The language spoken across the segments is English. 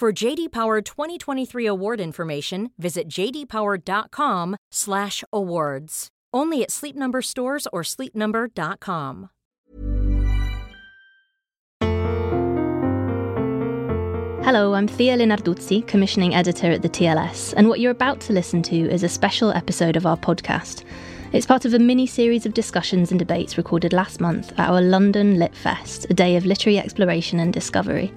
For JD Power 2023 award information, visit jdpower.com/awards. Only at Sleep Number stores or sleepnumber.com. Hello, I'm Thea Lenarduzzi, commissioning editor at the TLS, and what you're about to listen to is a special episode of our podcast. It's part of a mini series of discussions and debates recorded last month at our London Lit Fest, a day of literary exploration and discovery.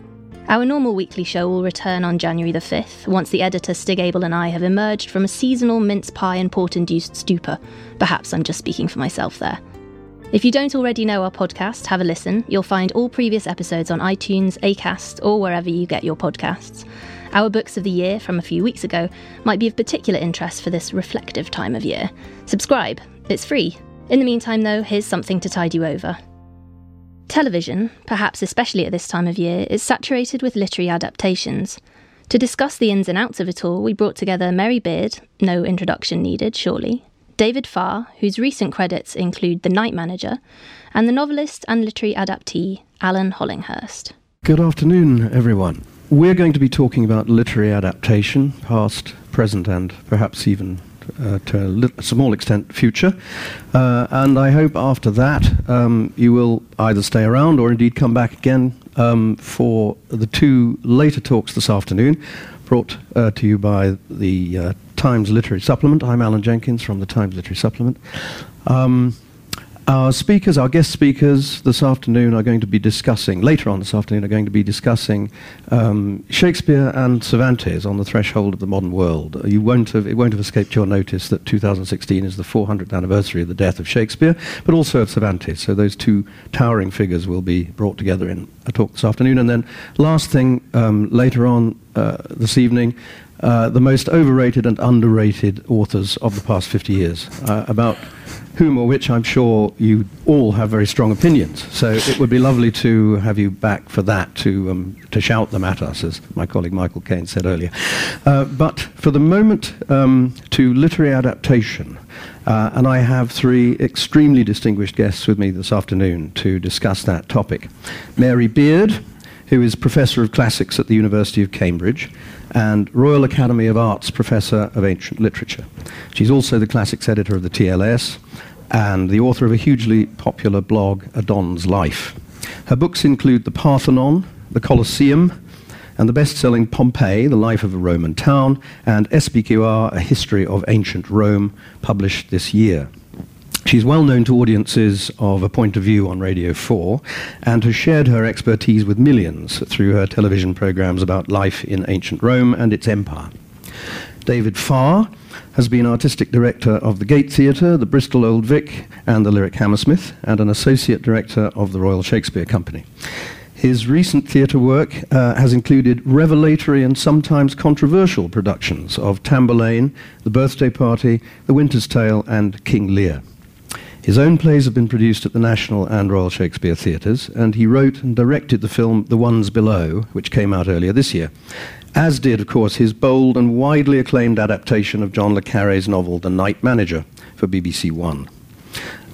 Our normal weekly show will return on January the 5th, once the editor Stig Abell and I have emerged from a seasonal mince pie and port induced stupor. Perhaps I'm just speaking for myself there. If you don't already know our podcast, have a listen. You'll find all previous episodes on iTunes, Acast, or wherever you get your podcasts. Our books of the year from a few weeks ago might be of particular interest for this reflective time of year. Subscribe, it's free. In the meantime, though, here's something to tide you over. Television, perhaps especially at this time of year, is saturated with literary adaptations. To discuss the ins and outs of it all, we brought together Mary Beard, no introduction needed, surely, David Farr, whose recent credits include The Night Manager, and the novelist and literary adaptee Alan Hollinghurst. Good afternoon, everyone. We're going to be talking about literary adaptation, past, present, and perhaps even uh, to a, small extent future. Uh, and I hope after that um, you will either stay around or indeed come back again um, for the two later talks this afternoon, brought uh, to you by the uh, Times Literary Supplement. I'm Alan Jenkins from the Times Literary Supplement. Um, our speakers, our guest speakers this afternoon are going to be discussing, later on this afternoon, are going to be discussing um, Shakespeare and Cervantes on the threshold of the modern world. You won't have, it won't have escaped your notice that 2016 is the 400th anniversary of the death of Shakespeare, but also of Cervantes. So those two towering figures will be brought together in a talk this afternoon. And then, last thing, um, later on uh, this evening, uh, the most overrated and underrated authors of the past 50 years, uh, about whom or which I'm sure you all have very strong opinions. So it would be lovely to have you back for that, to, um, to shout them at us, as my colleague Michael Caines said earlier. Uh, but for the moment, um, to literary adaptation. Uh, and I have three extremely distinguished guests with me this afternoon to discuss that topic. Mary Beard, who is Professor of Classics at the University of Cambridge and Royal Academy of Arts Professor of Ancient Literature. She's also the classics editor of the TLS and the author of a hugely popular blog, A Don's Life. Her books include The Parthenon, The Colosseum, and the best selling Pompeii, The Life of a Roman Town, and SPQR, A History of Ancient Rome, published this year. She's well known to audiences of A Point of View on Radio 4 and has shared her expertise with millions through her television programs about life in ancient Rome and its empire. David Farr has been artistic director of the Gate Theatre, the Bristol Old Vic, and the Lyric Hammersmith, and an associate director of the Royal Shakespeare Company. His recent theatre work uh, has included revelatory and sometimes controversial productions of Tamburlaine, The Birthday Party, The Winter's Tale, and King Lear. His own plays have been produced at the National and Royal Shakespeare Theatres, and he wrote and directed the film The Ones Below, which came out earlier this year, as did, of course, his bold and widely acclaimed adaptation of John le Carré's novel The Night Manager for BBC One.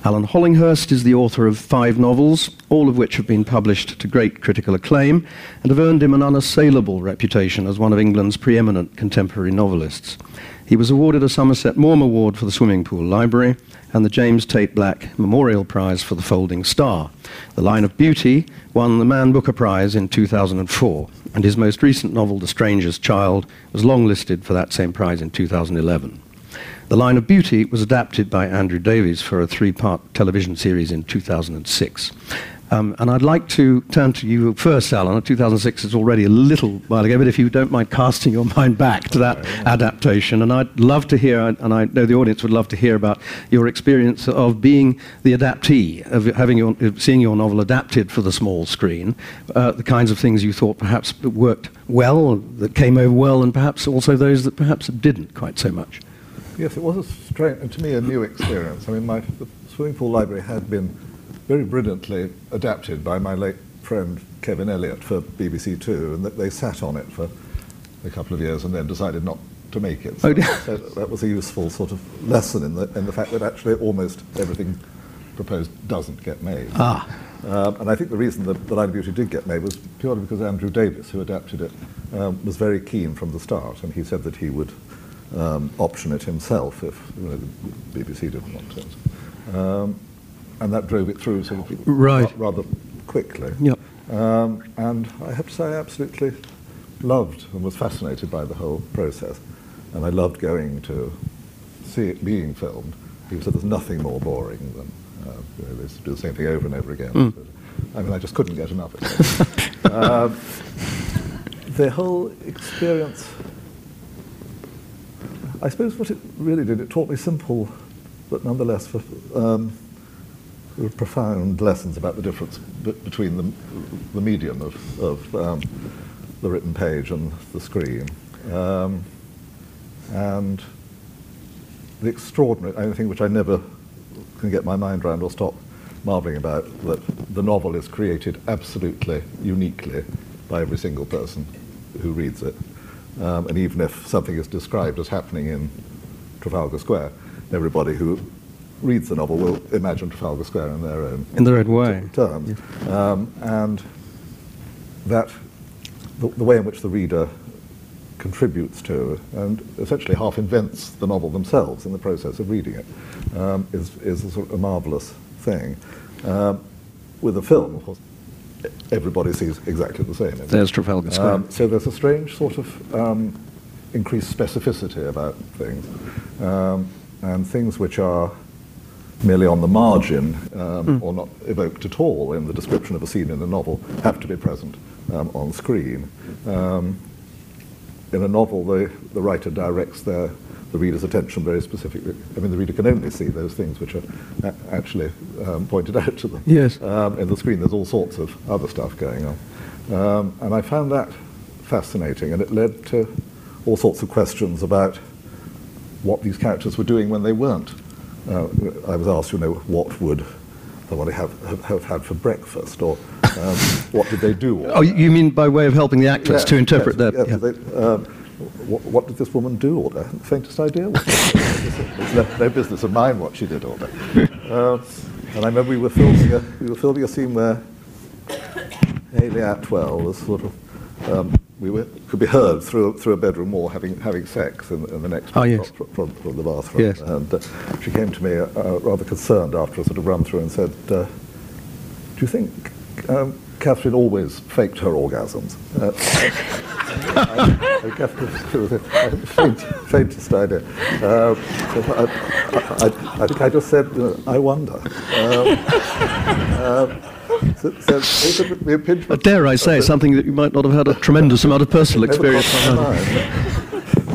Alan Hollinghurst is the author of five novels, all of which have been published to great critical acclaim and have earned him an unassailable reputation as one of England's preeminent contemporary novelists. He was awarded a Somerset Maugham Award for the Swimming Pool Library and the James Tait Black Memorial Prize for the Folding Star. The Line of Beauty won the Man Booker Prize in 2004, and his most recent novel, The Stranger's Child, was longlisted for that same prize in 2011. The Line of Beauty was adapted by Andrew Davies for a three part television series in 2006. Um, and I'd like to turn to you first, Alan. 2006 is already a little while ago, but if you don't mind casting your mind back to that adaptation, and I'd love to hear, and I know the audience would love to hear about your experience of being the adaptee, of having your, seeing your novel adapted for the small screen, uh, the kinds of things you thought perhaps worked well, that came over well, and perhaps also those that perhaps didn't quite so much. Yes, it was a strange, and to me, a new experience. I mean, my the swimming pool library had been very brilliantly adapted by my late friend Kevin Elyot for BBC Two, and that they sat on it for a couple of years and then decided not to make it. So, oh, so that was a useful sort of lesson in the in the fact that actually almost everything proposed doesn't get made. Ah. Um, and I think the reason that The Line of Beauty did get made was purely because Andrew Davies, who adapted it, um, was very keen from the start, and he said that he would um, option it himself if you know, the BBC didn't want it. Um, and that drove it through sort of right. rather quickly. Yep. Um, and I have to say, I absolutely loved and was fascinated by the whole process. And I loved going to see it being filmed. People said there's nothing more boring than uh, you know, they do the same thing over and over again. Mm. I mean, I just couldn't get enough of it. uh, the whole experience I suppose what it really did, it taught me simple, but nonetheless for, um, profound lessons about the difference between the, the medium of, of um, the written page and the screen. Um, and the extraordinary, I which I never can get my mind around or stop marveling about, that the novel is created absolutely uniquely by every single person who reads it. Um, and even if something is described as happening in Trafalgar Square, everybody who reads the novel will imagine Trafalgar Square in their own in their own way terms, um, and that the, the, way in which the reader contributes to and essentially half invents the novel themselves in the process of reading it um, is is a, sort of a marvelous thing. Um, with a film, of course, everybody sees exactly the same. There's Trafalgar Square. Um, so there's a strange sort of um, increased specificity about things, um, and things which are merely on the margin mm. or not evoked at all in the description of a scene in a novel have to be present um, on screen. Um, in a novel, the, the writer directs their the reader's attention very specifically. I mean, the reader can only see those things which are a- actually um, pointed out to them. Yes. Um, in the screen, there's all sorts of other stuff going on. Um, and I found that fascinating, and it led to all sorts of questions about what these characters were doing when they weren't. Uh, I was asked, you know, what would somebody have, have, have had for breakfast, or um, what did they do? Oh, you mean by way of helping the actors to interpret yes, their... Yes, yeah. they, um, what, what, did this woman do all day? the faintest idea. it's no, no, business of mine what she did all day. Uh, and I remember we were filming a, we were filming a scene where Hayley Atwell was sort of um, we were, could be heard through through a bedroom wall having having sex in, in the next oh, yes. from, from, from, the bathroom. Yes. And uh, she came to me uh, rather concerned after a sort of run through and said, uh, "Do you think?" Um, Catherine always faked her orgasms. Uh, I, I guess it faint, faintest idea. Um, I, I, I, think I just said, uh, I wonder. Um, um, so, so uh, dare I say, something that you might not have had a tremendous amount of personal experience on.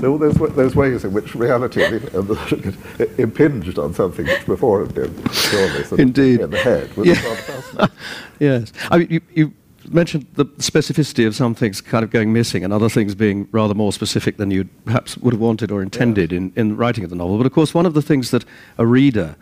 So all those, those ways in which reality impinged on something which before had been purely Indeed. in the head yeah. yes. I mean, you, you mentioned the specificity of some things kind of going missing and other things being rather more specific than you perhaps would have wanted or intended in, in writing of the novel. But of course, one of the things that a reader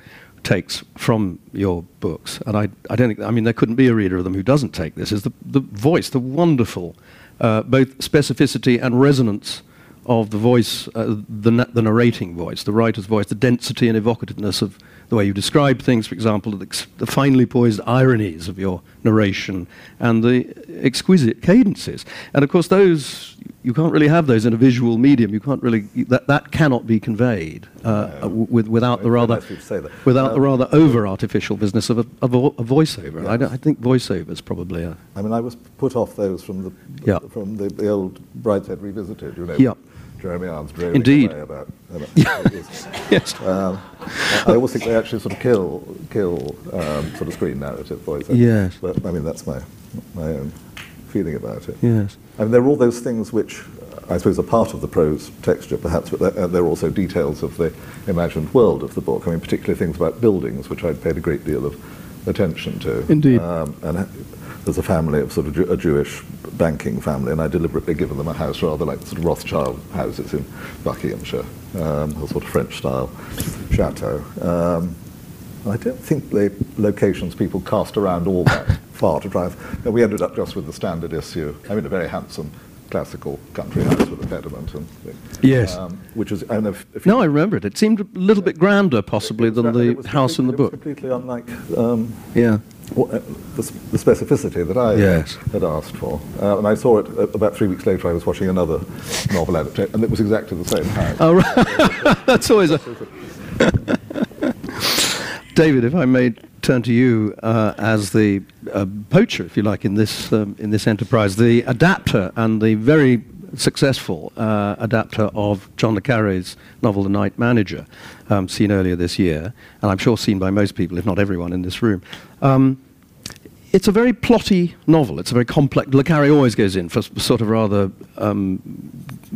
takes from your books, and I, I don't think, I mean, there couldn't be a reader of them who doesn't take this, is the, the voice, the wonderful uh, both specificity and resonance of the voice, uh, the, the narrating voice, the writer's voice, the density and evocativeness of the way you describe things, for example, the, the finely poised ironies of your narration, and the exquisite cadences. And of course, those you can't really have those in a visual medium. You can't really that that cannot be conveyed uh, No. with, without the rather nice of you to say that. without the Um, rather over artificial business of a, of a, a voiceover. I, Yes. don't- I think voiceover is probably I mean, I was put off those from the Yeah. from the, the old Brideshead Revisited, you know. Yeah. Jeremy Irons droning Indeed. about. about yes. um, I always think they actually sort of kill kill um, sort of screen narrative voices. Yes. But I mean, that's my my own feeling about it. Yes. I mean, there are all those things which I suppose are part of the prose texture, perhaps, but there, uh, there are also details of the imagined world of the book. I mean, particularly things about buildings, which I'd paid a great deal of attention to. Indeed. Um, and there's a family of sort of a Jewish banking family, and I deliberately given them a house rather like the sort of Rothschild houses in Buckinghamshire, um, a sort of French-style chateau. Um, I don't think the locations people cast around all that far to drive. No, we ended up just with the standard issue. I mean, a very handsome classical country house with a pediment and Yes. um, which is. I don't know if, if No, I remember it. It seemed a little bit grander, possibly, than the house in the book. Completely unlike um, Yeah. Uh, the, the specificity that I Yes. had asked for. Uh, and I saw it uh, about three weeks later. I was watching another novel adaptation, and it was exactly the same. Oh, right. That's always a. David, if I may turn to you uh, as the uh, poacher, if you like, in this um, in this enterprise, the adapter and the very successful uh, adapter of John le Carre's novel *The Night Manager*, um, seen earlier this year, and I'm sure seen by most people, if not everyone, in this room. Um, it's a very plotty novel. It's a very complex. Le Carre always goes in for sort of rather um,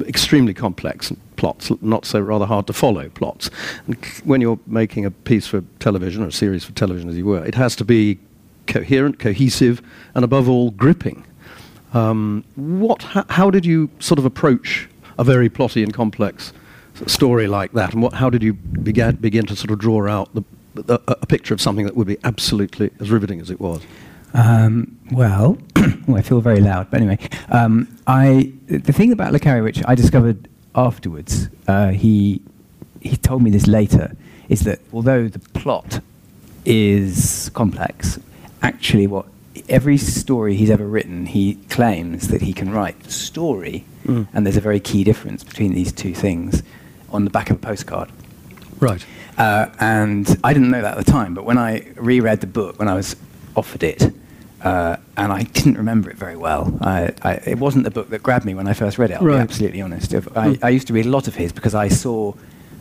extremely complex plots, not so rather hard to follow plots. And when you're making a piece for television or a series for television, as you were, it has to be coherent, cohesive, and above all, gripping. Um, what? H- how did you sort of approach a very plotty and complex story like that, and what? How did you begin begin to sort of draw out the, the, a picture of something that would be absolutely as riveting as it was? Um, well, I feel very loud, but anyway, um, I the thing about Le Carre, which I discovered afterwards, uh, he he told me this later, is that although the plot is complex, actually, what every story he's ever written, he claims that he can write the story, Mm. and there's a very key difference between these two things on the back of a postcard. Right. Uh, and I didn't know that at the time, but when I reread the book, when I was offered it, uh, and I didn't remember it very well. I, I, it wasn't the book that grabbed me when I first read it, I'll Right. be absolutely honest. I, I used to read a lot of his because I saw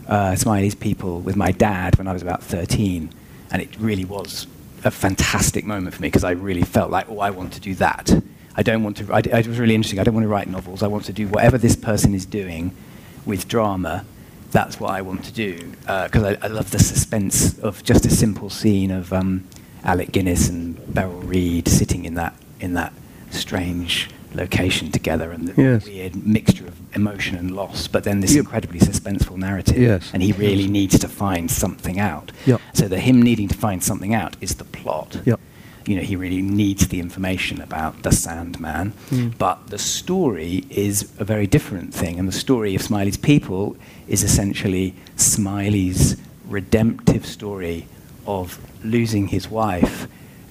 uh, Smiley's People with my dad when I was about 13, and it really was a fantastic moment for me because I really felt like, oh, I want to do that. I don't want to, I, it was really interesting. I don't want to write novels. I want to do whatever this person is doing with drama that's what I want to do because I, I love the suspense of just a simple scene of um, Alec Guinness and Beryl Reid sitting in that in that strange location together and the Yes. weird mixture of emotion and loss, but then this Yep. incredibly suspenseful narrative. Yes. And he really needs to find something out. Yep. So the him needing to find something out is the plot. Yep. You know, he really needs the information about the Sandman, Mm. but the story is a very different thing. And the story of Smiley's People is essentially Smiley's redemptive story of losing his wife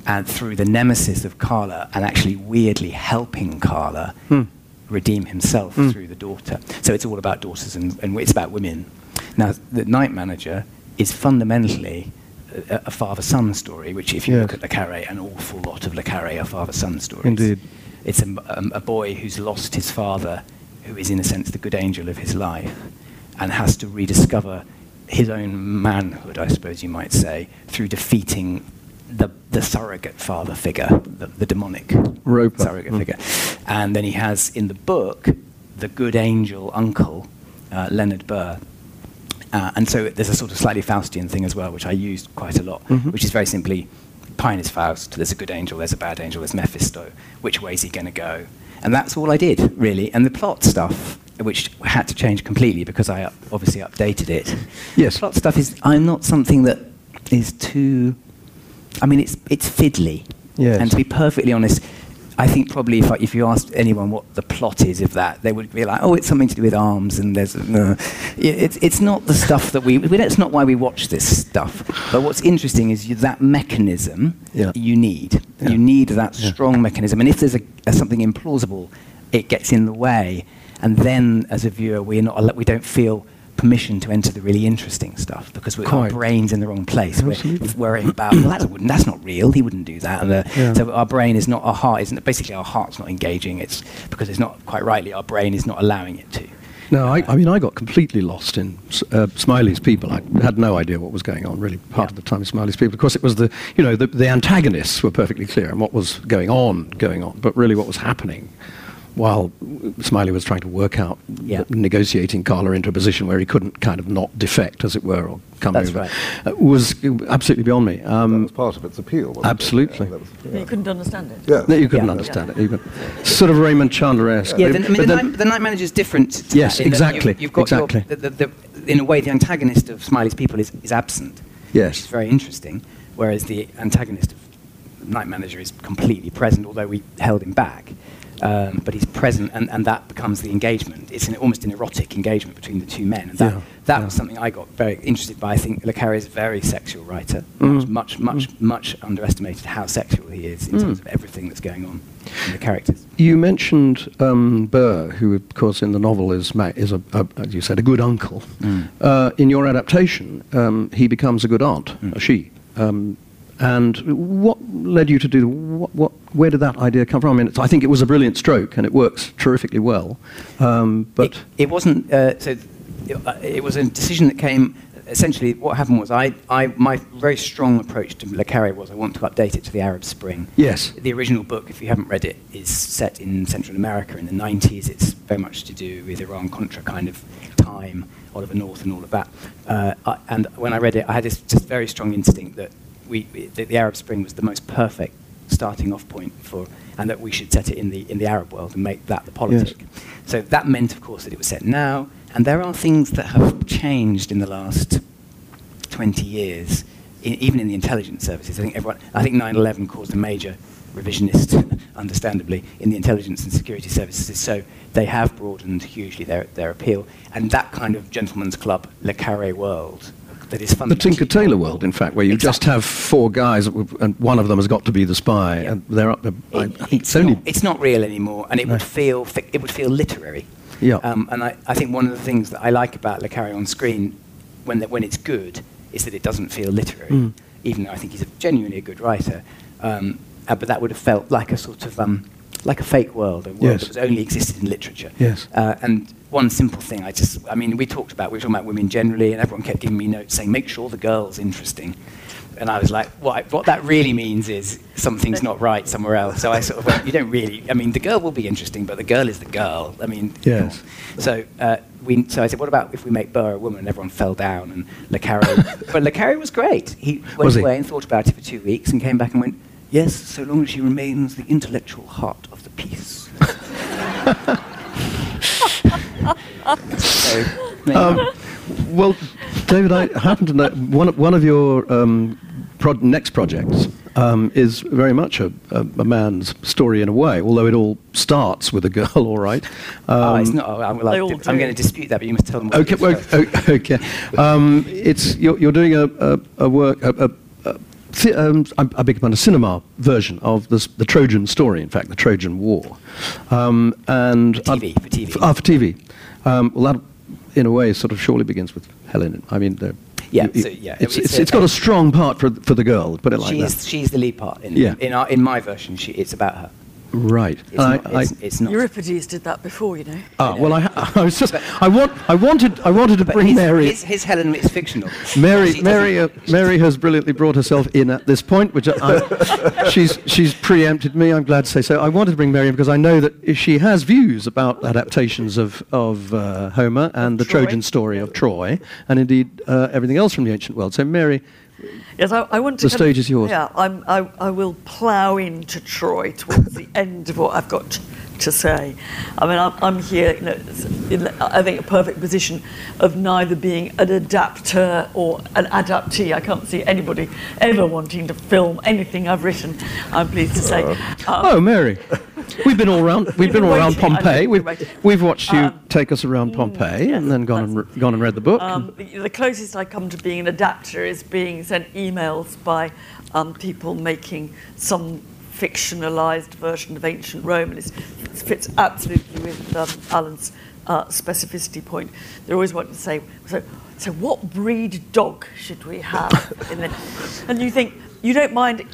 and through the nemesis of Karla and actually weirdly helping Karla Hmm. redeem himself Hmm. through the daughter. So it's all about daughters and, and it's about women. Now, the Night Manager is fundamentally a, a father-son story, which if you look at Le Carre, an awful lot of Le Carre are father-son stories. Indeed. It's a, um, a boy who's lost his father, who is in a sense the good angel of his life, and has to rediscover his own manhood, I suppose you might say, through defeating the, the surrogate father figure, the, the demonic Roper. surrogate Mm. figure. And then he has in the book the good angel uncle, uh, Leonard Burr. Uh, and so there's a sort of slightly Faustian thing as well, which I used quite a lot, Mhm. which is very simply Pine is Faust, there's a good angel, there's a bad angel, there's Mephisto. Which way is he going to go? And that's all I did, really. And the plot stuff, which had to change completely because I obviously updated it. Yes. The plot stuff is, I'm not something that is too. I mean, it's, it's fiddly. Yes. And to be perfectly honest, I think probably if, I, if you asked anyone what the plot is of that, they would be like, "Oh, it's something to do with arms." And there's, uh, it's it's not the stuff that we. we it's not why we watch this stuff. But what's interesting is you, that mechanism Yeah. you need. Yeah. You need that strong mechanism. And if there's a, a something implausible, it gets in the way. And then, as a viewer, we're not. We don't feel permission to enter the really interesting stuff because we're, our brain's in the wrong place. We're worrying about well, that's, wouldn't, that's not real. He wouldn't do that. And uh, Yeah. so our brain is not our heart isn't basically our heart's not engaging. It's because it's not quite rightly our brain is not allowing it to. No, I, I mean, I got completely lost in uh, Smiley's People. I had no idea what was going on, really, part Yeah. of the time in Smiley's People. Of course, it was the, you know, the, the antagonists were perfectly clear and what was going on, going on, but really what was happening while Smiley was trying to work out, Yeah. negotiating Karla into a position where he couldn't kind of not defect, as it were, or come That's over, right. uh, was absolutely beyond me. that Um, was part of its appeal. wasn't it? absolutely. Yeah, was- But you couldn't understand it. yeah. no, you couldn't Yeah. understand it even. Sort of Raymond Chandler-esque. Yeah, the, I mean, But the, night, the night manager is different. To Yes, that exactly, You've, you've got your- exactly. the, the, the, in a way, the antagonist of Smiley's People is, is absent. Yes. It's very interesting. Whereas the antagonist of Night Manager is completely present, although we held him back. Um, but he's present, and, and that becomes the engagement. It's an, almost an erotic engagement between the two men. And that, Yeah, that yeah. was something I got very interested by. I think Le Carre is a very sexual writer. Mm. Much, much, much underestimated how sexual he is in Mm. terms of everything that's going on in the characters. You mentioned um, Burr, who, of course, in the novel is, ma- is a, a, as you said, a good uncle. Mm. Uh, in your adaptation, um, he becomes a good aunt, Mm. a she. Um, and what led you to do? What, what, where did that idea come from? I mean, it's, I think it was a brilliant stroke, and it works terrifically well. Um, but it, it wasn't. Uh, so it, uh, it was a decision that came. Essentially, what happened was I, I, my very strong approach to Le Carre was I want to update it to the Arab Spring. yes, The original book, if you haven't read it, is set in Central America in the 90s. It's very much to do with Iran-Contra kind of time, Oliver North and all of that. Uh, I, and when I read it, I had this just very strong instinct that we, that the Arab Spring was the most perfect starting off point for, and that we should set it in the, in the Arab world and make that the politic. So that meant, of course, that it was set now, and there are things that have changed in the last 20 years, i even in the intelligence services. I think everyone, I think 9/11 caused a major revisionist, understandably, in the intelligence and security services. So they have broadened hugely their their appeal, and that kind of gentleman's club, Le Carre world, that is the Tinker Tailor world, in fact, where you just have four guys, and one of them has got to be the spy, Yeah. and they're up. I, I think it's, only not, it's not real anymore, and it No. would feel it would feel literary. Yeah. Um, and I, I think one of the things that I like about Le Carre on screen, when the, when it's good, is that it doesn't feel literary. Mm. Even though I think he's a, genuinely a good writer, um, uh, but that would have felt like a sort of um, like a fake world, a world Yes. that was only existed in literature. Yes. Uh, and one simple thing, I just, I mean, we talked about, we were talking about women generally, and everyone kept giving me notes saying, make sure the girl's interesting. And I was like, what, what that really means is something's not right somewhere else. So I sort of went, you don't really, I mean, the girl will be interesting, but the girl is the girl. I mean, Yes. So, uh, we, so I said, what about if we make Burr a woman? And everyone fell down, and Le Carre, but Le Carre was great. He went Was he? away and thought about it for two weeks and came back and went, yes, so long as she remains the intellectual heart of the piece. so, Um, well, David, I happen to know one, of- one of your um, pro- next projects um, is very much a, a, a man's story in a way, although it all starts with a girl, all right. Oh, it's Um, not. I'm, They all I'm going to dispute that, but you must tell them. What Okay, it is well, okay. Um, it's you're, you're doing a, a, a work, a, a, a, thi- um, I, I beg your pardon, a cinema version of this, the Trojan story. In fact, the Trojan War, um, and For TV, for TV. ah, for TV. Um, well, that in a way sort of surely begins with Helen. I mean, the, Yeah, you- so, yeah, it's, it's it's, it's got a strong part for for the girl. Put it like she's that. she's the lead part in Yeah. in, our, in my version. She, it's about her. Right. It's, not, I- it's, I- it's not. Euripides did that before, you know. ah, well, I, I was just I want I wanted I wanted to but bring his, Mary. His, his Helen is fictional. Mary, Mary, uh, Mary has brilliantly brought herself in at this point, which I, I- she's she's preempted me. I'm glad to say so. I wanted to bring Mary in because I know that she has views about adaptations of of uh, Homer and the Troy. Trojan story of Troy, and indeed uh, everything else from the ancient world. So, Mary, Yes, I, I want to. The stage of- is yours. Yeah, I'm, I, I will plough into Troy towards the end of what I've got to say. I mean, I'm, I'm here, you know, in, I think, a perfect position of neither being an adapter or an adaptee. I can't see anybody ever wanting to film anything I've written. I'm pleased to say. Um, oh, Mary, We've been all around. We've been all around waiting, I know, Pompeii. We've, we've watched you Um, take us around Pompeii yes, and then gone and, re- gone and read the book. Um, the, the closest I come to being an adapter is being sent emails by um, people making some fictionalized version of ancient Rome, and it's, it fits absolutely with um, Alan's uh, specificity point. They always want to say, so, so what breed dog should we have? And you think, you don't mind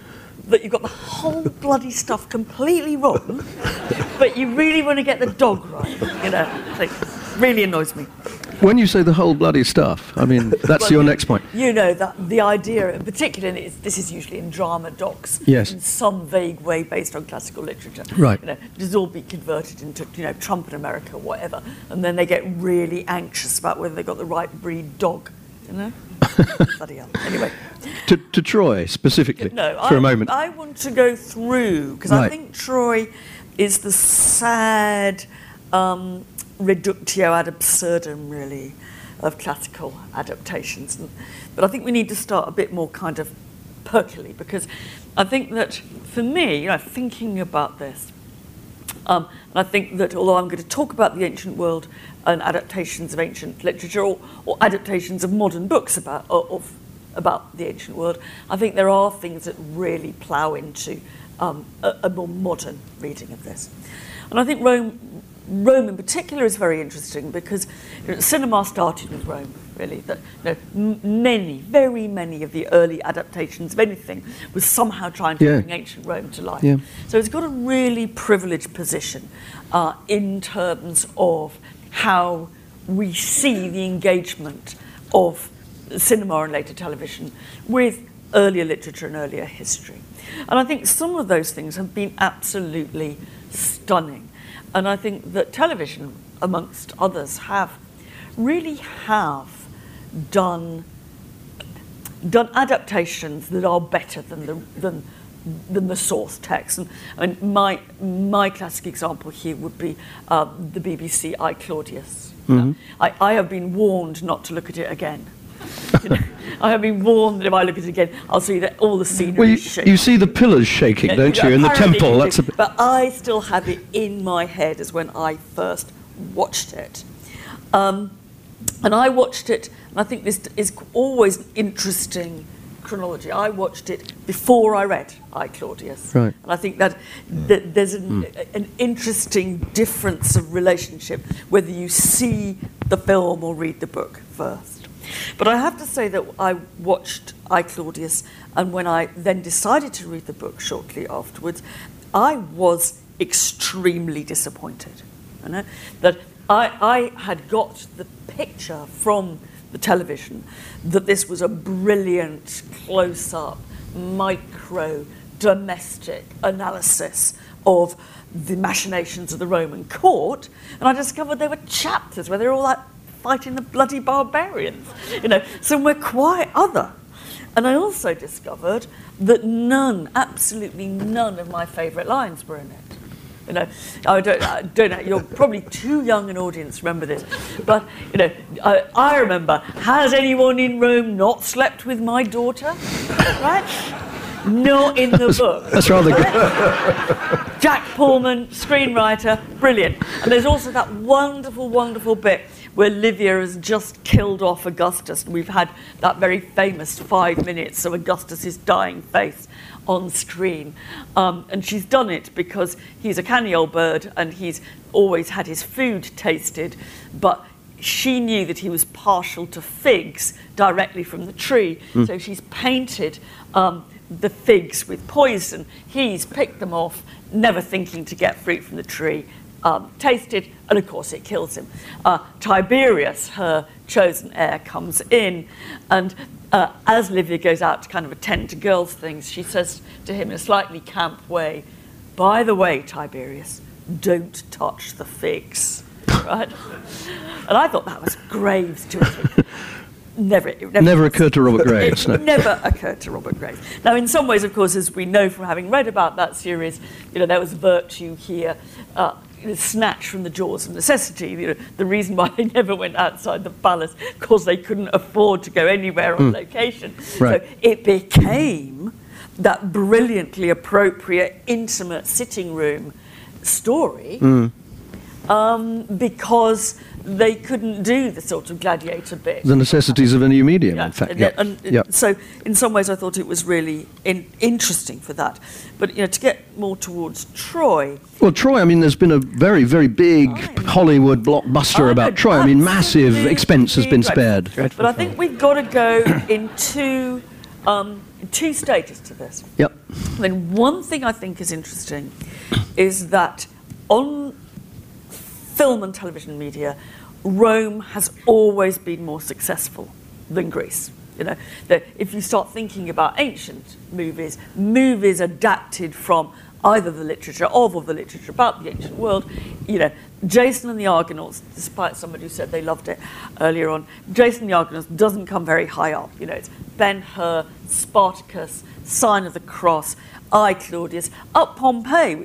that you've got the whole bloody stuff completely wrong, but you really want to get the dog right, you know? Like, really annoys me. when you say the whole bloody stuff, I mean that's Well, your next point. You know that the idea, in particular, it's, this is usually in drama docs, Yes. in some vague way based on classical literature. Right. You know, does all be converted into you know Trump in America, or whatever, and then they get really anxious about whether they've got the right breed dog. You know. Bloody hell. Anyway, To, to Troy specifically, no, for I, a moment. I want to go through because I think Troy is the sad um, reductio ad absurdum, really, of classical adaptations. And, but I think we need to start a bit more kind of perkily because I think that for me, you know, thinking about this, um, and I think that although I'm going to talk about the ancient world and adaptations of ancient literature or, or adaptations of modern books about, of, about the ancient world, I think there are things that really plough into um, a, a more modern reading of this. And I think Rome, Rome in particular is very interesting because you know, cinema started with Rome, really. That, you know, m- many, very many of the early adaptations of anything was somehow trying to Yeah. bring ancient Rome to life. Yeah. So it's got a really privileged position uh, in terms of how we see the engagement of cinema and later television with earlier literature and earlier history. And I think some of those things have been absolutely stunning. And I think that television, amongst others, have really have done done adaptations that are better than the than than the source text. And mean, my my classic example here would be um, the BBC I Claudius. Mm-hmm. I, I have been warned not to look at it again. You know, I have been warned that if I look at it again, I'll see that all the scenery well, you, is shaking. you see the pillars shaking, Yeah, don't you, in the temple? That's do. a bit, But I still have it in my head as when I first watched it. Um, and I watched it, and I think this is always interesting chronology. I watched it before I read I Claudius. Right. And I think that, that there's an, hmm. an interesting difference of relationship whether you see the film or read the book first. But I have to say that I watched I Claudius, and when I then decided to read the book shortly afterwards, I was extremely disappointed. You know? That I, I had got the picture from the television that this was a brilliant close up, micro, domestic analysis of the machinations of the Roman court, and I discovered there were chapters where they're all like fighting the bloody barbarians, you know, somewhere quite other. And I also discovered that none, absolutely none of my favourite lines were in it. You know, I don't, I don't know, you're probably too young an audience to remember this, but, you know, I, I remember, has anyone in Rome not slept with my daughter? Right? Not in the book. that's rather good. Jack Pulman, screenwriter, brilliant. And there's also that wonderful, wonderful bit where Livia has just killed off Augustus. And we've had that very famous five minutes of Augustus's dying face on screen. Um, and she's done it because he's a canny old bird and he's always had his food tasted, but she knew that he was partial to figs directly from the tree. So she's painted um, the figs with poison. He's picked them off, never thinking to get fruit from the tree. Um, tasted, and of course it kills him. Uh, Tiberius, her chosen heir, comes in, and uh, as Livia goes out to kind of attend to girls' things, she says to him in a slightly camp way, By the way, Tiberius, don't touch the figs. Right? And I thought that was graves to it. Never, never, Never occurred to Robert Graves. No. never occurred to Robert Graves. Now, in some ways, of course, as we know from having read about that series, you know, there was virtue here, uh, snatched from the jaws of necessity. You know, the reason why they never went outside the palace, because they couldn't afford to go anywhere on location. Right. So it became that brilliantly appropriate, intimate sitting room story Mm. um, because they couldn't do the sort of gladiator bit. The necessities of a new medium, in fact. and, Yeah. and yeah. so in some ways I thought it was really in, interesting for that. But you know, to get more towards Troy, Well, Troy, I mean, there's been a very, very big. Hollywood blockbuster I about know, Troy. I mean, massive expense has been spared. But I think we've got to go in two, um, two stages to this. Yep. I mean, one thing I think is interesting is that on film and television media, Rome has always been more successful than Greece. You know, that if you start thinking about ancient movies, movies adapted from either the literature of or the literature about the ancient world, you know, Jason and the Argonauts, despite somebody who said they loved it earlier on, Jason and the Argonauts doesn't come very high up. You know, it's Ben Hur, Spartacus, Sign of the Cross, I Claudius, up Pompeii,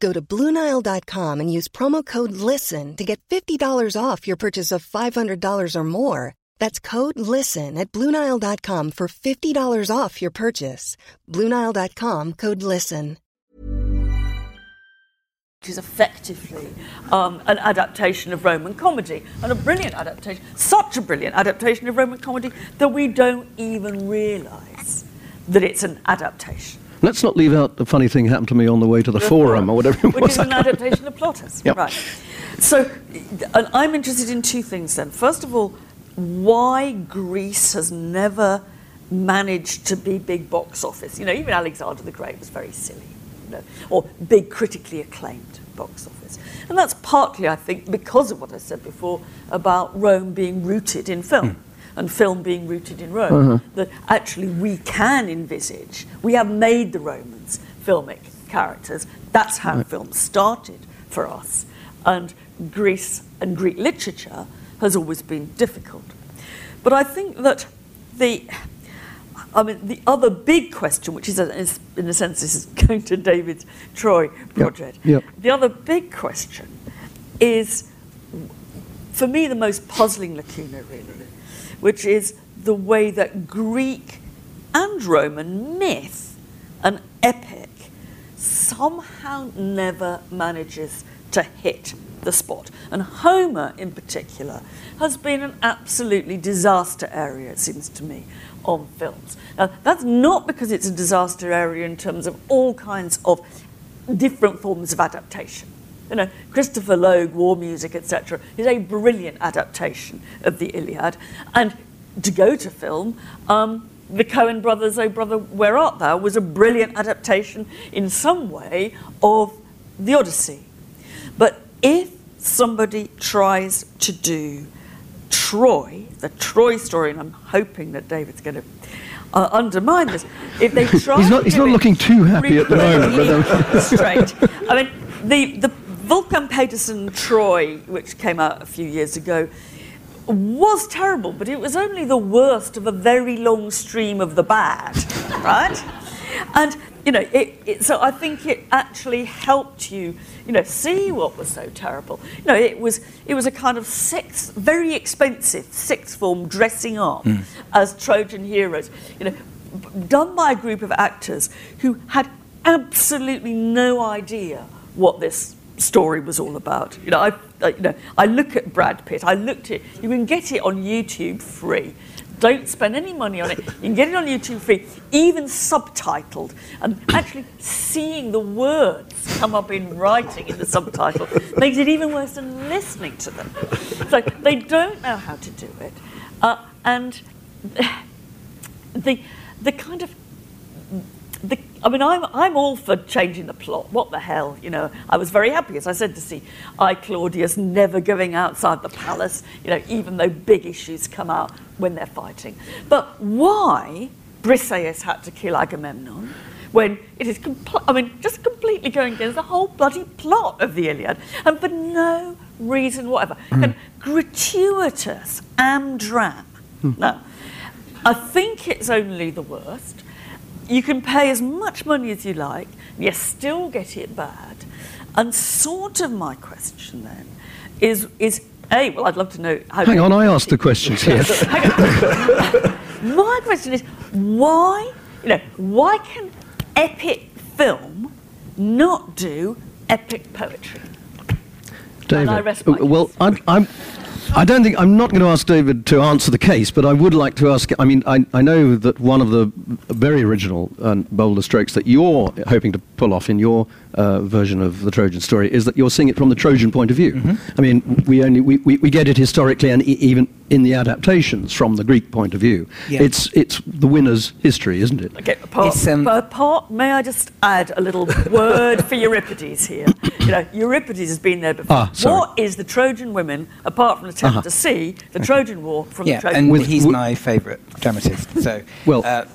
Go to Bluenile.com and use promo code LISTEN to get $50 off your purchase of $500 or more. That's code LISTEN at Bluenile.com for $50 off your purchase. Bluenile.com code LISTEN. which is effectively um, an adaptation of Roman comedy, and a brilliant adaptation, such a brilliant adaptation of Roman comedy that we don't even realise that it's an adaptation. Let's not leave out the funny thing happened to me on the way to the forum or whatever it Which was. is an adaptation of Plautus. Yep. Right. So, and I'm interested in two things then. First of all, why Greece has never managed to be big box office. You know, even Alexander the Great was very silly, you know, or big critically acclaimed box office. And that's partly, I think, because of what I said before about Rome being rooted in film. Hmm. And film being rooted in Rome, mm-hmm. that actually we can envisage, we have made the Romans filmic characters. That's how film started for us. And Greece and Greek literature has always been difficult. But I think that the, I mean, the other big question, which is, in a sense, this is going to David's Troy project. yep. The other big question is, for me, the most puzzling lacuna, really, which is the way that Greek and Roman myth and epic somehow never manages to hit the spot. And Homer, in particular, has been an absolutely disaster area, it seems to me, on films. Now, that's not because it's a disaster area in terms of all kinds of different forms of adaptation. You know, Christopher Logue, War Music, etc., is a brilliant adaptation of the Iliad. And to go to film, um, the Coen brothers, Oh Brother, Where Art Thou, was a brilliant adaptation in some way of the Odyssey. But if somebody tries to do Troy, the Troy story, and I'm hoping that David's going to uh, undermine this. If they try, He's not- to he's not looking too happy at the moment, straight. I mean, the the Wolfgang Petersen Troy, which came out a few years ago, was terrible, but it was only the worst of a very long stream of the bad, right? And you know, it, it, so I think it actually helped you, you know, see what was so terrible. You know, it was it was a kind of sixth, very expensive sixth form dressing up hmm. as Trojan heroes. You know, done by a group of actors who had absolutely no idea what this story was all about. You know, I, I, you know, I look at Brad Pitt. I looked at you can get it on YouTube free. Don't spend any money on it. You can get it on YouTube free, even subtitled. And actually seeing the words come up in writing in the subtitle makes it even worse than listening to them. So they don't know how to do it. Uh, and the, the kind of I mean, I'm, I'm all for changing the plot. What the hell, you know? I was very happy, as I said, to see I Claudius never going outside the palace, you know, even though big issues come out when they're fighting. But why Briseis had to kill Agamemnon when it is, compl- I mean, just completely going against the whole bloody plot of the Iliad, and for no reason whatever. Hmm. And gratuitous amdram. Hmm. No. I think it's only the worst you can pay as much money as you like, you still get it bad. And sort of my question then is, is A, well, I'd love to know how. Hang on, I asked the questions here. My question is why, you know, why can epic film not do epic poetry? David. I rest my well, I'm, I'm, I don't think I'm not going to ask David to answer the case, but I would like to ask. I mean, I, I know that one of the very original and bolder strokes that you're hoping to pull off in your uh, version of the Trojan story is that you're seeing it from the Trojan point of view. Mm-hmm. I mean, we only we, we, we get it historically and e- even in the adaptations from the Greek point of view. Yeah. It's it's the winner's history, isn't it? Okay, part, um, part, part- may I just add a little word for Euripides here? You know, Euripides has been there before. Ah, what is the Trojan women, apart from the attempt Uh-huh. to see the Trojan War from Yeah, the Trojan and With- he's with- my favourite dramatist. So, Well, uh, back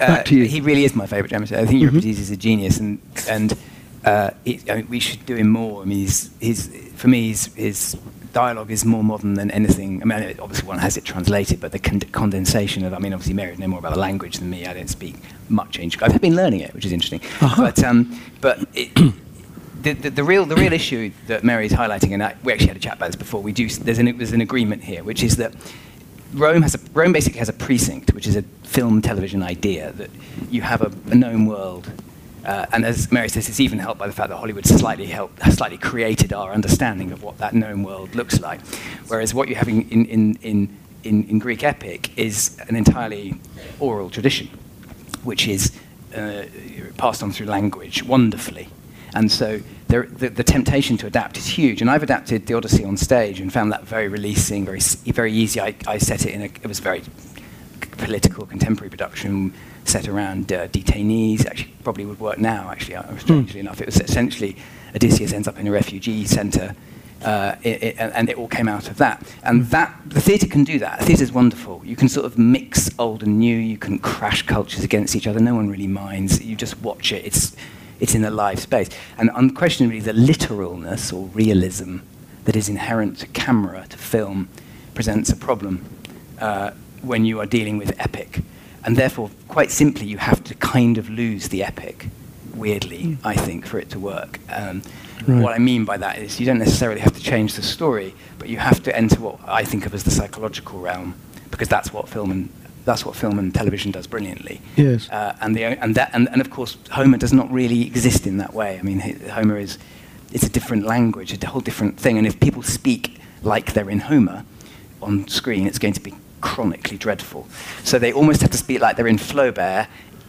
uh, he really is my favourite dramatist. I think Euripides is a genius, and and uh, it, I mean, we should do him more. I mean, he's, he's for me, his, his dialogue is more modern than anything. I mean, obviously one has it translated, but the con- condensation of, I mean, obviously Mary would know more about the language than me. I don't speak much Ancient. I've been learning it, which is interesting. Uh-huh. But um, but. It, the, the, the real the real issue that Mary's highlighting, and I, we actually had a chat about this before. We do there's an there's an agreement here, which is that Rome has a Rome basically has a precinct, which is a film television idea that you have a, a known world, uh, and as Mary says, it's even helped by the fact that Hollywood slightly helped slightly created our understanding of what that known world looks like. Whereas what you're having in in in, in, in Greek epic is an entirely oral tradition, which is uh, passed on through language wonderfully. And so there, the, the temptation to adapt is huge. And I've adapted the Odyssey on stage and found that very releasing, very, very easy. I, I set it in a, it was a very political, contemporary production set around uh, detainees. Actually, probably would work now, actually, uh, strangely enough. It was essentially Odysseus ends up in a refugee centre. Uh, it, it, and it all came out of that. And that the theatre can do that. The theatre is wonderful. You can sort of mix old and new. You can crash cultures against each other. No one really minds. You just watch it. It's it's in a live space. And unquestionably, the literalness or realism that is inherent to camera, to film, presents a problem uh, when you are dealing with epic. And therefore, quite simply, you have to kind of lose the epic, weirdly, I think, for it to work. Um, Right. What I mean by that is you don't necessarily have to change the story, but you have to enter what I think of as the psychological realm, because that's what film and that's what film and television does brilliantly. Yes. Uh, and, the, and, that, and, and of course, Homer does not really exist in that way. I mean, Homer is it's a different language, a whole different thing. And if people speak like they're in Homer on screen, it's going to be chronically dreadful. So they almost have to speak like they're in Flaubert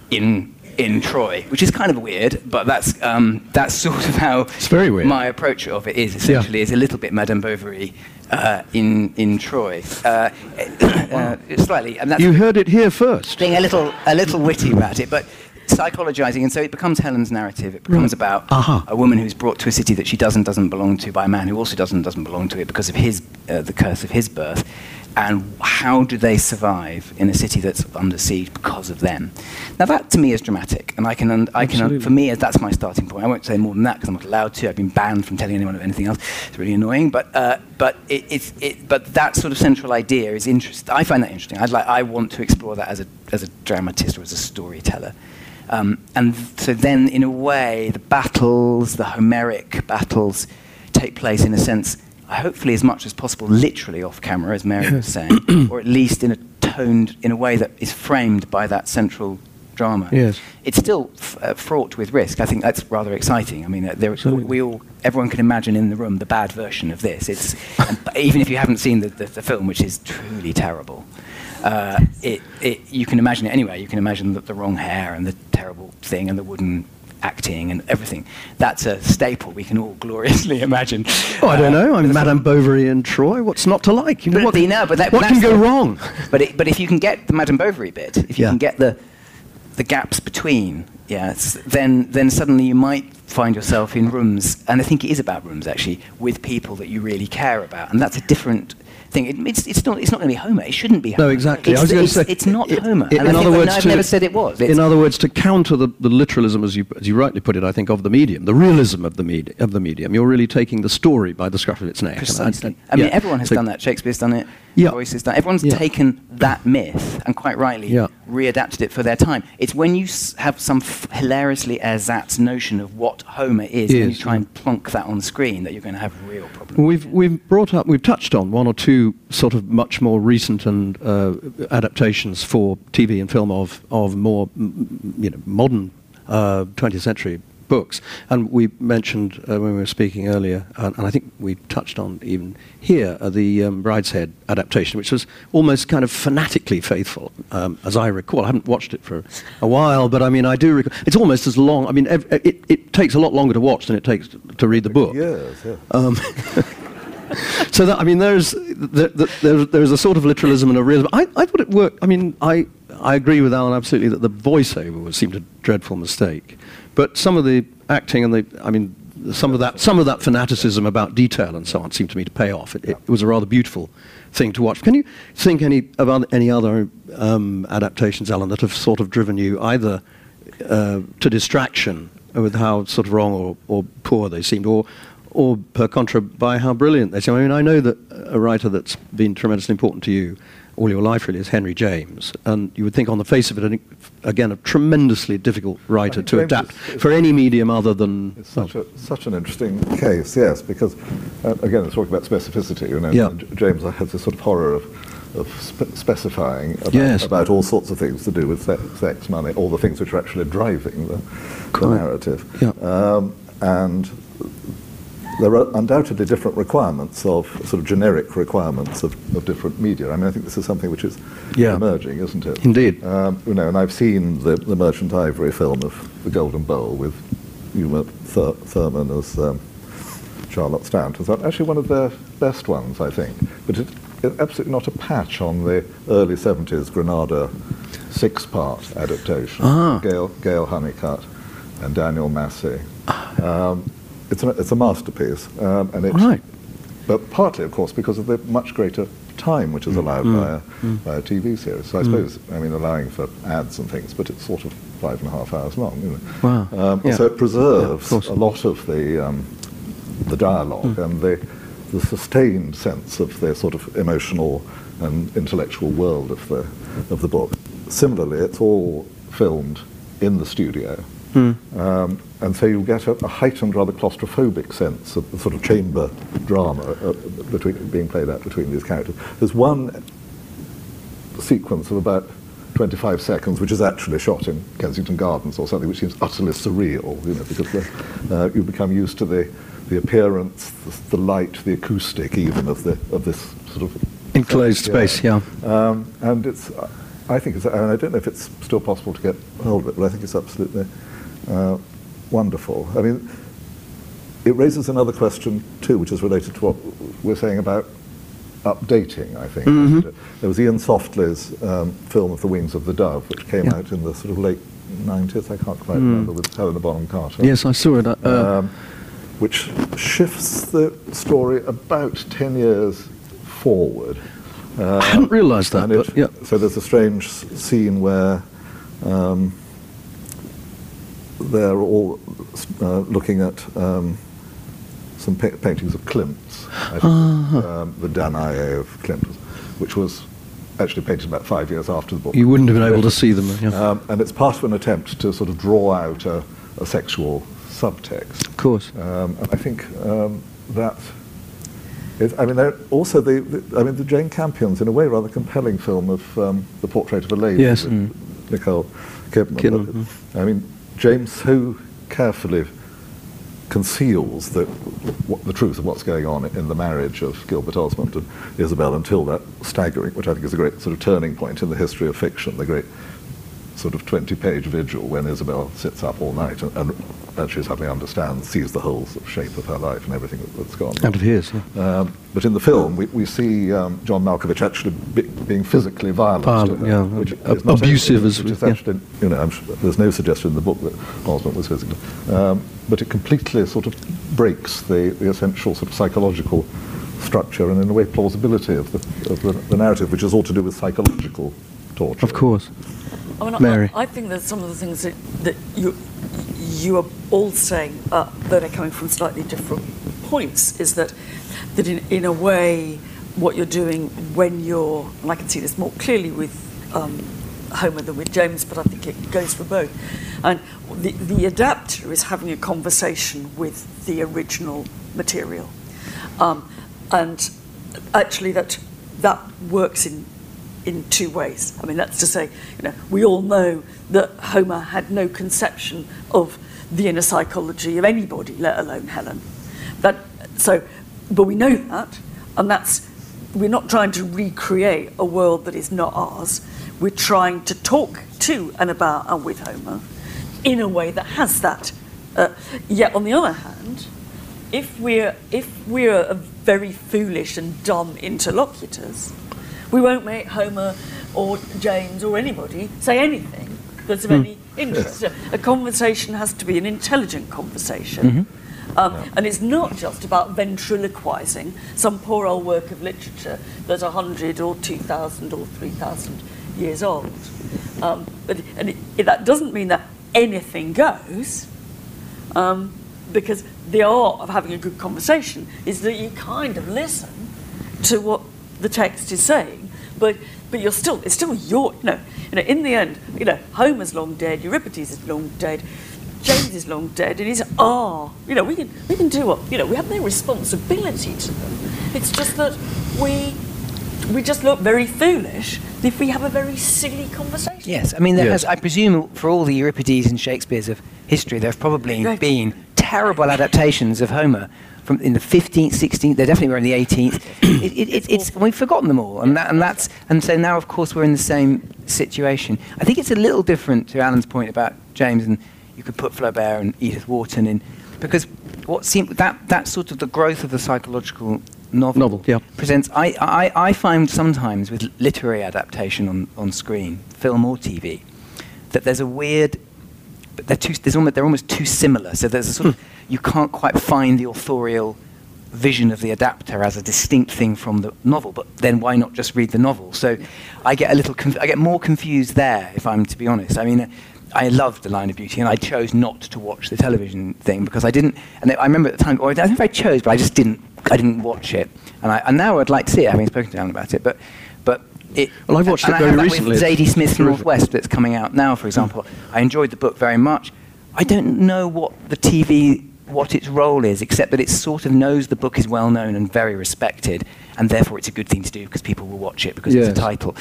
in in Troy, which is kind of weird, but that's um, that's sort of how It's very weird. my approach of it is. Essentially, is a little bit Madame Bovary uh, in in Troy, uh, uh, slightly, and that's You heard it here first. being a little a little witty about it, but psychologizing, and so it becomes Helen's narrative. It becomes about Aha. a woman who's brought to a city that she doesn't doesn't belong to by a man who also doesn't doesn't belong to it because of his uh, the curse of his birth. And how do they survive in a city that's under siege because of them? Now that to me is dramatic, and I can I can for me that's my starting point. I won't say more than that because I'm not allowed to. I've been banned from telling anyone of anything else. It's really annoying, but uh, but it, it's it, but that sort of central idea is interesting. I find that interesting. I'd like I want to explore that as a as a dramatist or as a storyteller. Um, and so then, in a way, the battles, the Homeric battles, take place in a sense, hopefully as much as possible, literally off camera, as Mary was saying, or at least in a toned, in a way that is framed by that central drama. Yes. It's still f- uh, fraught with risk. I think that's rather exciting. I mean, uh, there, we all, everyone can imagine in the room the bad version of this. It's, even if you haven't seen the, the, the film, which is truly terrible, uh, it, it, you can imagine it anyway. You can imagine the, the wrong hair and the terrible thing and the wooden acting and everything. That's a staple we can all gloriously imagine. Oh, I don't Uh, know. I'm Madame Bovary and Troy. What's not to like? You know, But, what no, but that, what can go the- wrong? But, it, but if you can get the Madame Bovary bit, if you Yeah. can get the, the gaps between, yeah, then, then suddenly you might find yourself in rooms, and I think it is about rooms actually, with people that you really care about. And that's a different thing. It, it's, it's not, it's not going to be Homer. It shouldn't be Homer. No, exactly. It's, I was going to say it's not i- Homer. i- and in I other words, no, I've to- never said it was. It's, in other words, to counter the, the literalism, as you, as you rightly put it, I think, of the medium, the realism of the, med- of the medium, you're really taking the story by the scruff of its neck. And I- Precisely. I mean, yeah. everyone has So- done that. Shakespeare's done it. Yeah. Joyce has done. Everyone's Yeah. taken that myth and quite rightly Yeah. readapted it for their time. It's when you s- have some f- hilariously ersatz notion of what Homer is, and you try and plonk that on screen, that you're going to have real problems. We've, we've brought up, we've touched on one or two sort of much more recent and uh, adaptations for TV and film of, of more, you know, modern uh, 20th century books. And we mentioned uh, when we were speaking earlier, and, and I think we touched on even here, uh, the um, Brideshead adaptation, which was almost kind of fanatically faithful, um, as I recall. I haven't watched it for a while, but I mean, I do recall. It's almost as long, I mean, ev- it, it takes a lot longer to watch than it takes to read the book. Yes, yeah. Um, so that I mean, there's there, there, there's a sort of literalism and a realism. I, I thought it worked. I mean, I I agree with Alan absolutely that the voiceover was seemed a dreadful mistake, but some of the acting and the I mean. Some of that, some of that fanaticism about detail and so on, seemed to me to pay off. It, it was a rather beautiful thing to watch. Can you think any of other, any other um, adaptations, Alan, that have sort of driven you either uh, to distraction with how sort of wrong or, or poor they seemed, or, or per contra by how brilliant they seemed. I mean, I know that a writer that's been tremendously important to you all your life really is Henry James, and you would think on the face of it, again, a tremendously difficult writer to James adapt is- for any medium other than. It's such, a, such an interesting case, yes, because, uh, again, it's talking about specificity, you know. Yeah. James has this sort of horror of, of spe- specifying about, Yes. about all sorts of things to do with sex, sex, money, all the things which are actually driving the, the narrative. Yeah. Um, and there are undoubtedly different requirements of sort of generic requirements of, of different media. I mean, I think this is something which is Yeah. emerging, isn't it? Indeed. Um, you know, and I've seen the, the Merchant Ivory film of The Golden Bowl with Uma Thur- Thurman as um, Charlotte Stant. It's actually one of their best ones, I think. But it, it's absolutely not a patch on the early 70s Granada six-part adaptation. Ah. Gail, Gayle Hunnicutt and Daniel Massey. Um, it's, a, it's a masterpiece. Um, and it, Right. But partly, of course, because of the much greater time which is allowed by, a, by a TV series. So I suppose, I mean, allowing for ads and things, but it's sort of five and a half hours long. You know. Wow. Um, Yeah. So it preserves course. a lot of the, um, the dialogue and the, the sustained sense of the sort of emotional and intellectual world of the, of the book. Similarly, it's all filmed in the studio. Um, and so you get a, a heightened, rather claustrophobic sense of the sort of chamber drama uh, between, being played out between these characters. There's one sequence of about 25 seconds, which is actually shot in Kensington Gardens or something, which seems utterly surreal, you know, because the, uh, you become used to the, the appearance, the, the light, the acoustic even of, the, of this sort of Enclosed space, yeah. um, and it's, I think it's, and I don't know if it's still possible to get hold of it, but I think it's absolutely uh, wonderful. I mean, it raises another question too, which is related to what we're saying about updating, I think. There was Iain Softley's um, film of The Wings of the Dove, which came Yeah. out in the sort of late 90s, I can't quite Hmm. remember, with Helena Bonham Carter. Yes, I saw it. Uh, um, which shifts the story about 10 years forward. Uh, I hadn't realised that, it- but yeah. So there's a strange scene where um, they're all uh, looking at um, some pa- paintings of Klimt's, think, Ah. um, the Danae of Klimt, which was actually painted about five years after the book. You wouldn't have been able to see them. Yeah. Um, and it's part of an attempt to sort of draw out a, a sexual subtext. of course. Um, and I think um, that is, I mean, also the, the, I mean, the Jane Campion's in a way rather compelling film of um, the portrait of a lady. Yes. with Nicole Kidman. Kidman, mm. I mean, James so carefully conceals the, what, the truth of what's going on in the marriage of Gilbert Osmond and Isabel until that staggering, which I think is a great sort of turning point in the history of fiction, the great sort of 20-page vigil when Isabel sits up all night and, and actually suddenly understands, sees the whole sort of shape of her life and everything that, that's gone. And of his. Yeah. Um, but in the film, we, we see um, John Malkovich actually be, being physically violent, Violent, her, yeah, which ab- is abusive as- which is yeah. actually, you know, I'm sure, there's no suggestion in the book that Osmond was physically, um, but it completely sort of breaks the, the essential sort of psychological structure and in a way plausibility of the, of the, the narrative, which is all to do with psychological torture. Of course. I mean, Mary. I, I think that some of the things that, that you you are all saying, uh, that are coming from slightly different points, is that that in, in a way, what you're doing when you're, and I can see this more clearly with um, Homer than with James, but I think it goes for both. And the, the adapter is having a conversation with the original material, um, and actually that that works in in two ways. I mean, that's to say, you know, we all know that Homer had no conception of the inner psychology of anybody, let alone Helen. That so, but we know that, and that's we're not trying to recreate a world that is not ours. We're trying to talk to and about and with Homer in a way that has that. Uh, yet, on the other hand, if we're if we're very foolish and dumb interlocutors, we won't make Homer or James or anybody say anything that's of any interest. A conversation has to be an intelligent conversation. Um, And it's not just about ventriloquizing some poor old work of literature that's 100 or 2,000 or 3,000 years old. Um, but and it, it- that doesn't mean that anything goes um, because the art of having a good conversation is that you kind of listen to what the text is saying, but but you're still it's still your you know you know in the end you know Homer's long dead, Euripides is long dead, James is long dead, and it's our you know we can we can do what you know we have no responsibility to them. It's just that we we just look very foolish if we have a very silly conversation. Yes, I mean, there Yes. has, I presume for all the Euripides and Shakespeare's of history, there have probably Right. been terrible adaptations of Homer from in the 15th, 16th. They definitely were in the 18th. it, it, it, it's we've forgotten them all, and that, and that's and so now, of course, we're in the same situation. I think it's a little different to Alan's point about James, and you could put Flaubert and Edith Wharton in because what seemed that that sort of the growth of the psychological novel, Novel, yeah. presents. I, I, I find sometimes with literary adaptation on, on screen, film or TV, that there's a weird. But they're too. There's almost, they're almost too similar. So there's a sort of you can't quite find the authorial vision of the adapter as a distinct thing from the novel. But then why not just read the novel? So I get a little. Conf- I get more confused there, if I'm to be honest. I mean. I loved The Line of Beauty, and I chose not to watch the television thing because I didn't. And I remember at the time, or I don't know if I chose, but I just didn't. I didn't watch it, and, I, and now I'd like to see it, having spoken to Alan about it. But, but it. Well, I've watched it very recently. With Zadie Smith's Northwest that's coming out now, for example. I enjoyed the book very much. I don't know what the TV, what its role is, except that it sort of knows the book is well known and very respected, and therefore it's a good thing to do because people will watch it because Yes. it's a title.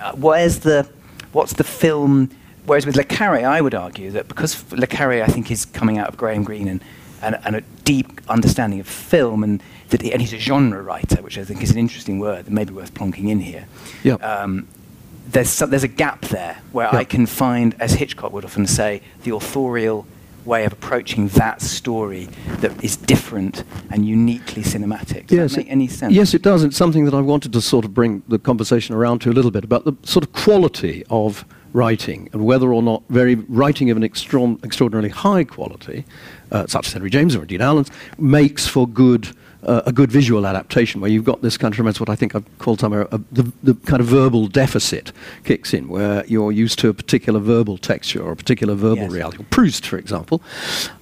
Uh, where's the, what's the film? Whereas with Le Carre, I would argue that because Le Carre, I think, is coming out of Graham Greene and, and, and a deep understanding of film, and that he, and he's a genre writer, which I think is an interesting word that may be worth plonking in here. Yeah. Um, there's, some, there's a gap there where I can find, as Hitchcock would often say, the authorial way of approaching that story that is different and uniquely cinematic. Does that make any sense? Yes, it does. It's something that I wanted to sort of bring the conversation around to a little bit about the sort of quality of writing and whether or not very writing of an extra- extraordinarily high quality, uh, such as Henry James or indeed Allen's, makes for good uh, a good visual adaptation where you've got this kind of tremendous, what I think I've called somewhere, a, the, the kind of verbal deficit kicks in, where you're used to a particular verbal texture or a particular verbal Yes. reality. Proust, for example,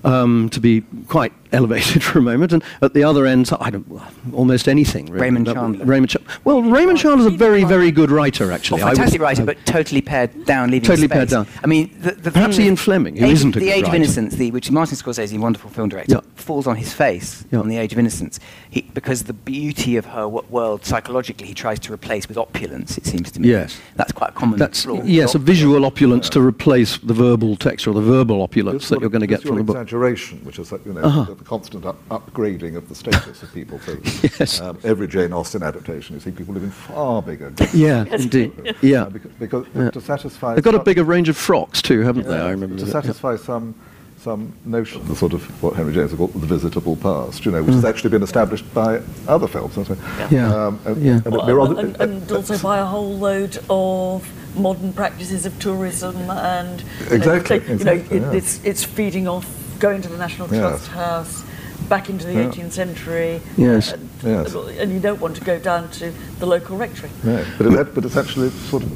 um, to be quite elevated for a moment, and at the other end, I don't, almost anything. Really. Raymond That- Chandler. Raymond Chandler. Well, Raymond Chandler's a very, very good writer, actually. Well, I would- fantastic writer, uh, but totally pared down, leaving Totally space. pared down. I mean, the, the Perhaps thing Ian Fleming, who Age, isn't a the good Age of. Innocence, the, which Martin Scorsese, is a wonderful film director, Yeah. falls on his face Yeah. on the Age of Innocence. He, because the beauty of her world psychologically, he tries to replace with opulence. It seems to me. Yes. that's quite a common That's flaw. yes, a visual opulence to replace the verbal texture or the verbal opulence This that you're going to get from the book. exaggeration, which is that you know Uh-huh. The constant up- upgrading of the status of people. So Yes. um, every Jane Austen adaptation, you see people living far bigger. Yeah, indeed. Yeah. Uh, because, because Yeah. to satisfy They've got a bigger range of frocks too, haven't they? yeah, I remember to that. satisfy some some notion, the sort of what Henry James would call the visitable past, you know, which has actually been established by other films. hasn't it? Mm. Yeah. Um, and, Yeah. and Well, and, and also by a whole load of modern practices of tourism and you know, Exactly, you know, it, yeah. it's it's feeding off going to the National Yes. Trust House back into the Yeah. 18th century. Yes. and, Yes. and you don't want to go down to the local rectory. No, but, it, but it's actually sort of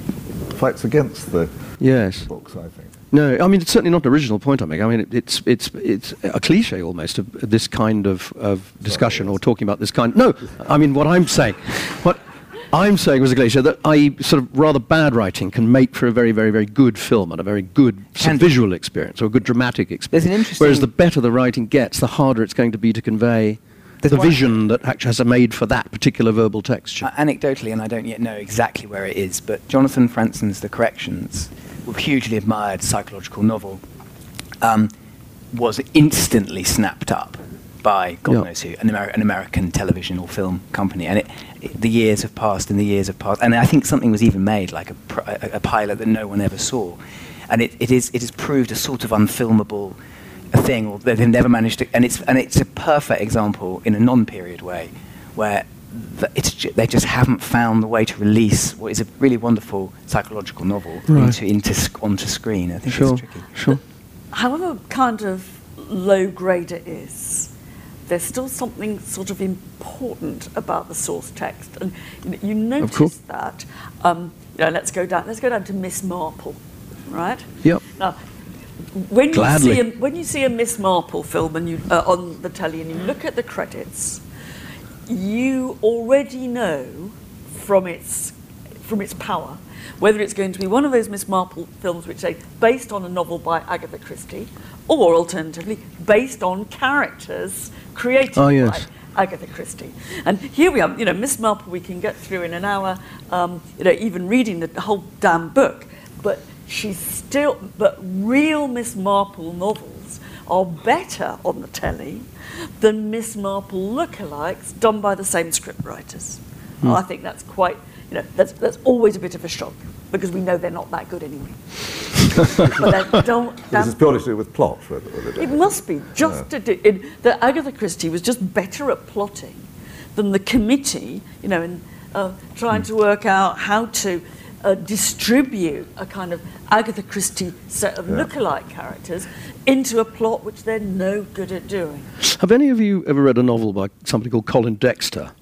fights against the Yes. books, I think. No, I mean it's certainly not an original point I make. I mean it, it's it's it's a cliche almost of this kind of, of discussion or talking about this kind. No, I mean what I'm saying, what I'm saying was a glacier that I sort of rather bad writing can make for a very very very good film and a very good visual experience or a good dramatic experience. There's an interesting- Whereas the better the writing gets, the harder it's going to be to convey the vision that actually has made for that particular verbal texture. Uh, anecdotally, and I don't yet know exactly where it is, but Jonathan Franzen's The Corrections, a hugely admired psychological novel, um, was instantly snapped up by God Yeah. knows who, an, Ameri- an American television or film company. And it, it, the years have passed and the years have passed. And I think something was even made, like a, pr- a, a pilot that no one ever saw. And it, it, is, it has proved a sort of unfilmable thing, or they've never managed to. And it's, and it's a perfect example in a non period way where th- it's ju- they just haven't found the way to release what is a really wonderful psychological novel Right. into, into sc- onto screen. I think Sure, it's tricky. sure. However kind of low grade it is, there's still something sort of important about the source text, and you- you notice that. Um, you know, let's go down. Let's go down to Miss Marple, right? Yep. Now, when Gladly. you see a, when you see a Miss Marple film and you uh, on the telly and you look at the credits, you already know from its from its power whether it's going to be one of those Miss Marple films which say based on a novel by Agatha Christie, or alternatively based on characters created Oh, yes. by Agatha Christie. And here we are, you know, Miss Marple we can get through in an hour, um, you know, even reading the whole damn book. But she's still, but real Miss Marple novels are better on the telly than Miss Marple lookalikes done by the same scriptwriters. I think that's quite, you know, that's, that's always a bit of a shock because we know they're not that good anyway. But they don't. This is purely to do with plot. Whether, whether It must be just to do, in, that Agatha Christie was just better at plotting than the committee, you know, in uh, trying to work out how to uh, distribute a kind of Agatha Christie set of lookalike characters into a plot which they're no good at doing. Have any of you ever read a novel by somebody called Colin Dexter?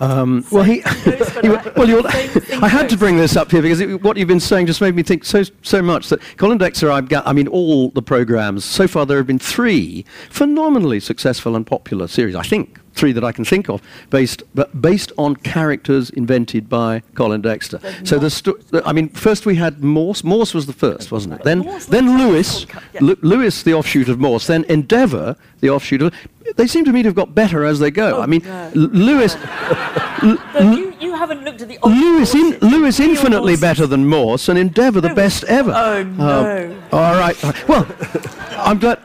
Um, well, he, goes for you- that. well, you're, Same thing I had to bring this up here because it, what you've been saying just made me think so so much that Colin Dexter. I've got, I mean, all the programs so far. There have been three phenomenally successful and popular series. I think three that I can think of, based but based on characters invented by Colin Dexter. So the, I mean, first we had Morse. Morse was the first, wasn't it? Then Morse then the Lewis, first yeah. Lu- Lewis, the offshoot of Morse. Then Endeavour, the offshoot of. They seem to me to have got better as they go. Oh, I mean, no. L- Lewis. But you, you haven't looked at the Lewis, in, Lewis infinitely better than Morse, and Endeavour the No, best ever. oh, Um, no. all right. all right. Well, I'm glad.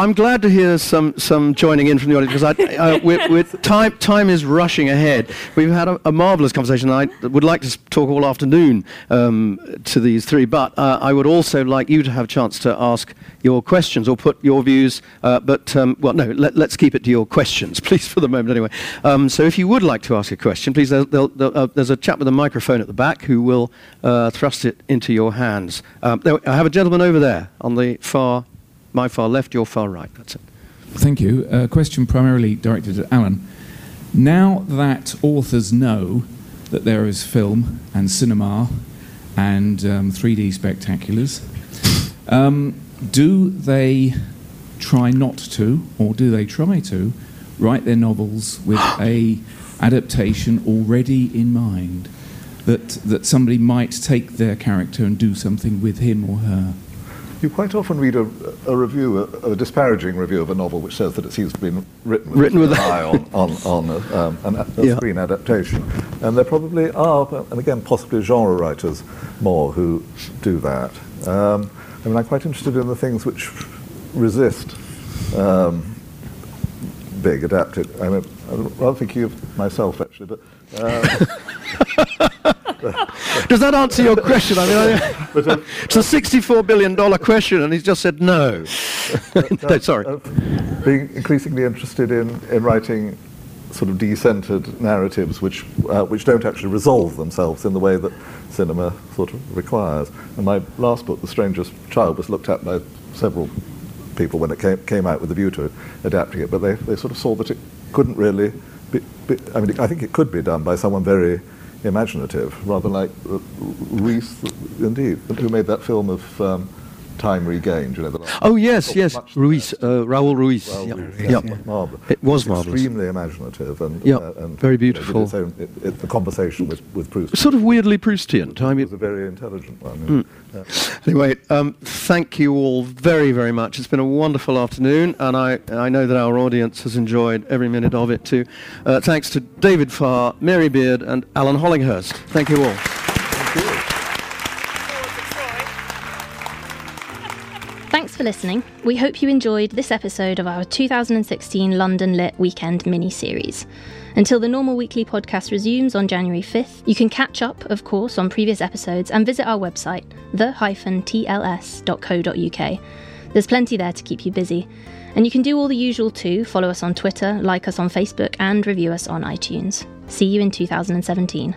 I'm glad to hear some, some joining in from the audience because I, uh, we're, we're time, time is rushing ahead. We've had a, a marvellous conversation. I would like to talk all afternoon um, to these three, but uh, I would also like you to have a chance to ask your questions or put your views. Uh, but, um, well, no, let, us keep it to your questions, please, for the moment anyway. Um, so if you would like to ask a question, please, they'll, they'll, they'll, uh, there's a chap with a microphone at the back who will uh, thrust it into your hands. Um, there, I have a gentleman over there on the far my far left, your far right. That's it. Thank you. A question primarily directed at Alan. Now that authors know that there is film and cinema and um, 3D spectaculars, um, do they try not to, or do they try to, write their novels with a adaptation already in mind? That, that somebody might take their character and do something with him or her? You quite often read a, a review, a, a, disparaging review of a novel, which says that it seems to have been written with, written with an eye on, on, on a, um, an, a yeah. screen adaptation. And there probably are, and again, possibly genre writers more who do that. Um, I mean, I'm quite interested in the things which resist um, being adapted. I mean, I'm rather thinking of myself, actually, but. Uh, Does that answer your question? I mean, I, it's a $64 billion question, and he's just said no. no sorry. Uh, being increasingly interested in, in writing sort of decentered narratives which, uh, which don't actually resolve themselves in the way that cinema sort of requires. And my last book, The Stranger's Child, was looked at by several people when it came, came out with a view to adapting it, but they, they sort of saw that it couldn't really be, be, I mean, I think it could be done by someone very imaginative, rather like Ruiz, indeed, who made that film of um, time regained. You know, the oh yes, yes, Ruiz, uh, Raul Ruiz. Raul yeah. Yeah. Yeah. Marvelous. It was marvelous. Extremely imaginative and, yeah, uh, and very beautiful. You know, own, it, it, the conversation with, with Proust. Sort of weirdly Proustian. Time it was a very intelligent one. Mm. Yeah. Anyway, um, thank you all very, very much. It's been a wonderful afternoon, and I, I know that our audience has enjoyed every minute of it too. Uh, thanks to David Farr, Mary Beard, and Alan Hollinghurst. Thank you all. For listening. We hope you enjoyed this episode of our 2016 London Lit Weekend mini series. Until the normal weekly podcast resumes on January 5th, you can catch up, of course, on previous episodes and visit our website, the-tls.co.uk. There's plenty there to keep you busy. And you can do all the usual too follow us on Twitter, like us on Facebook, and review us on iTunes. See you in 2017.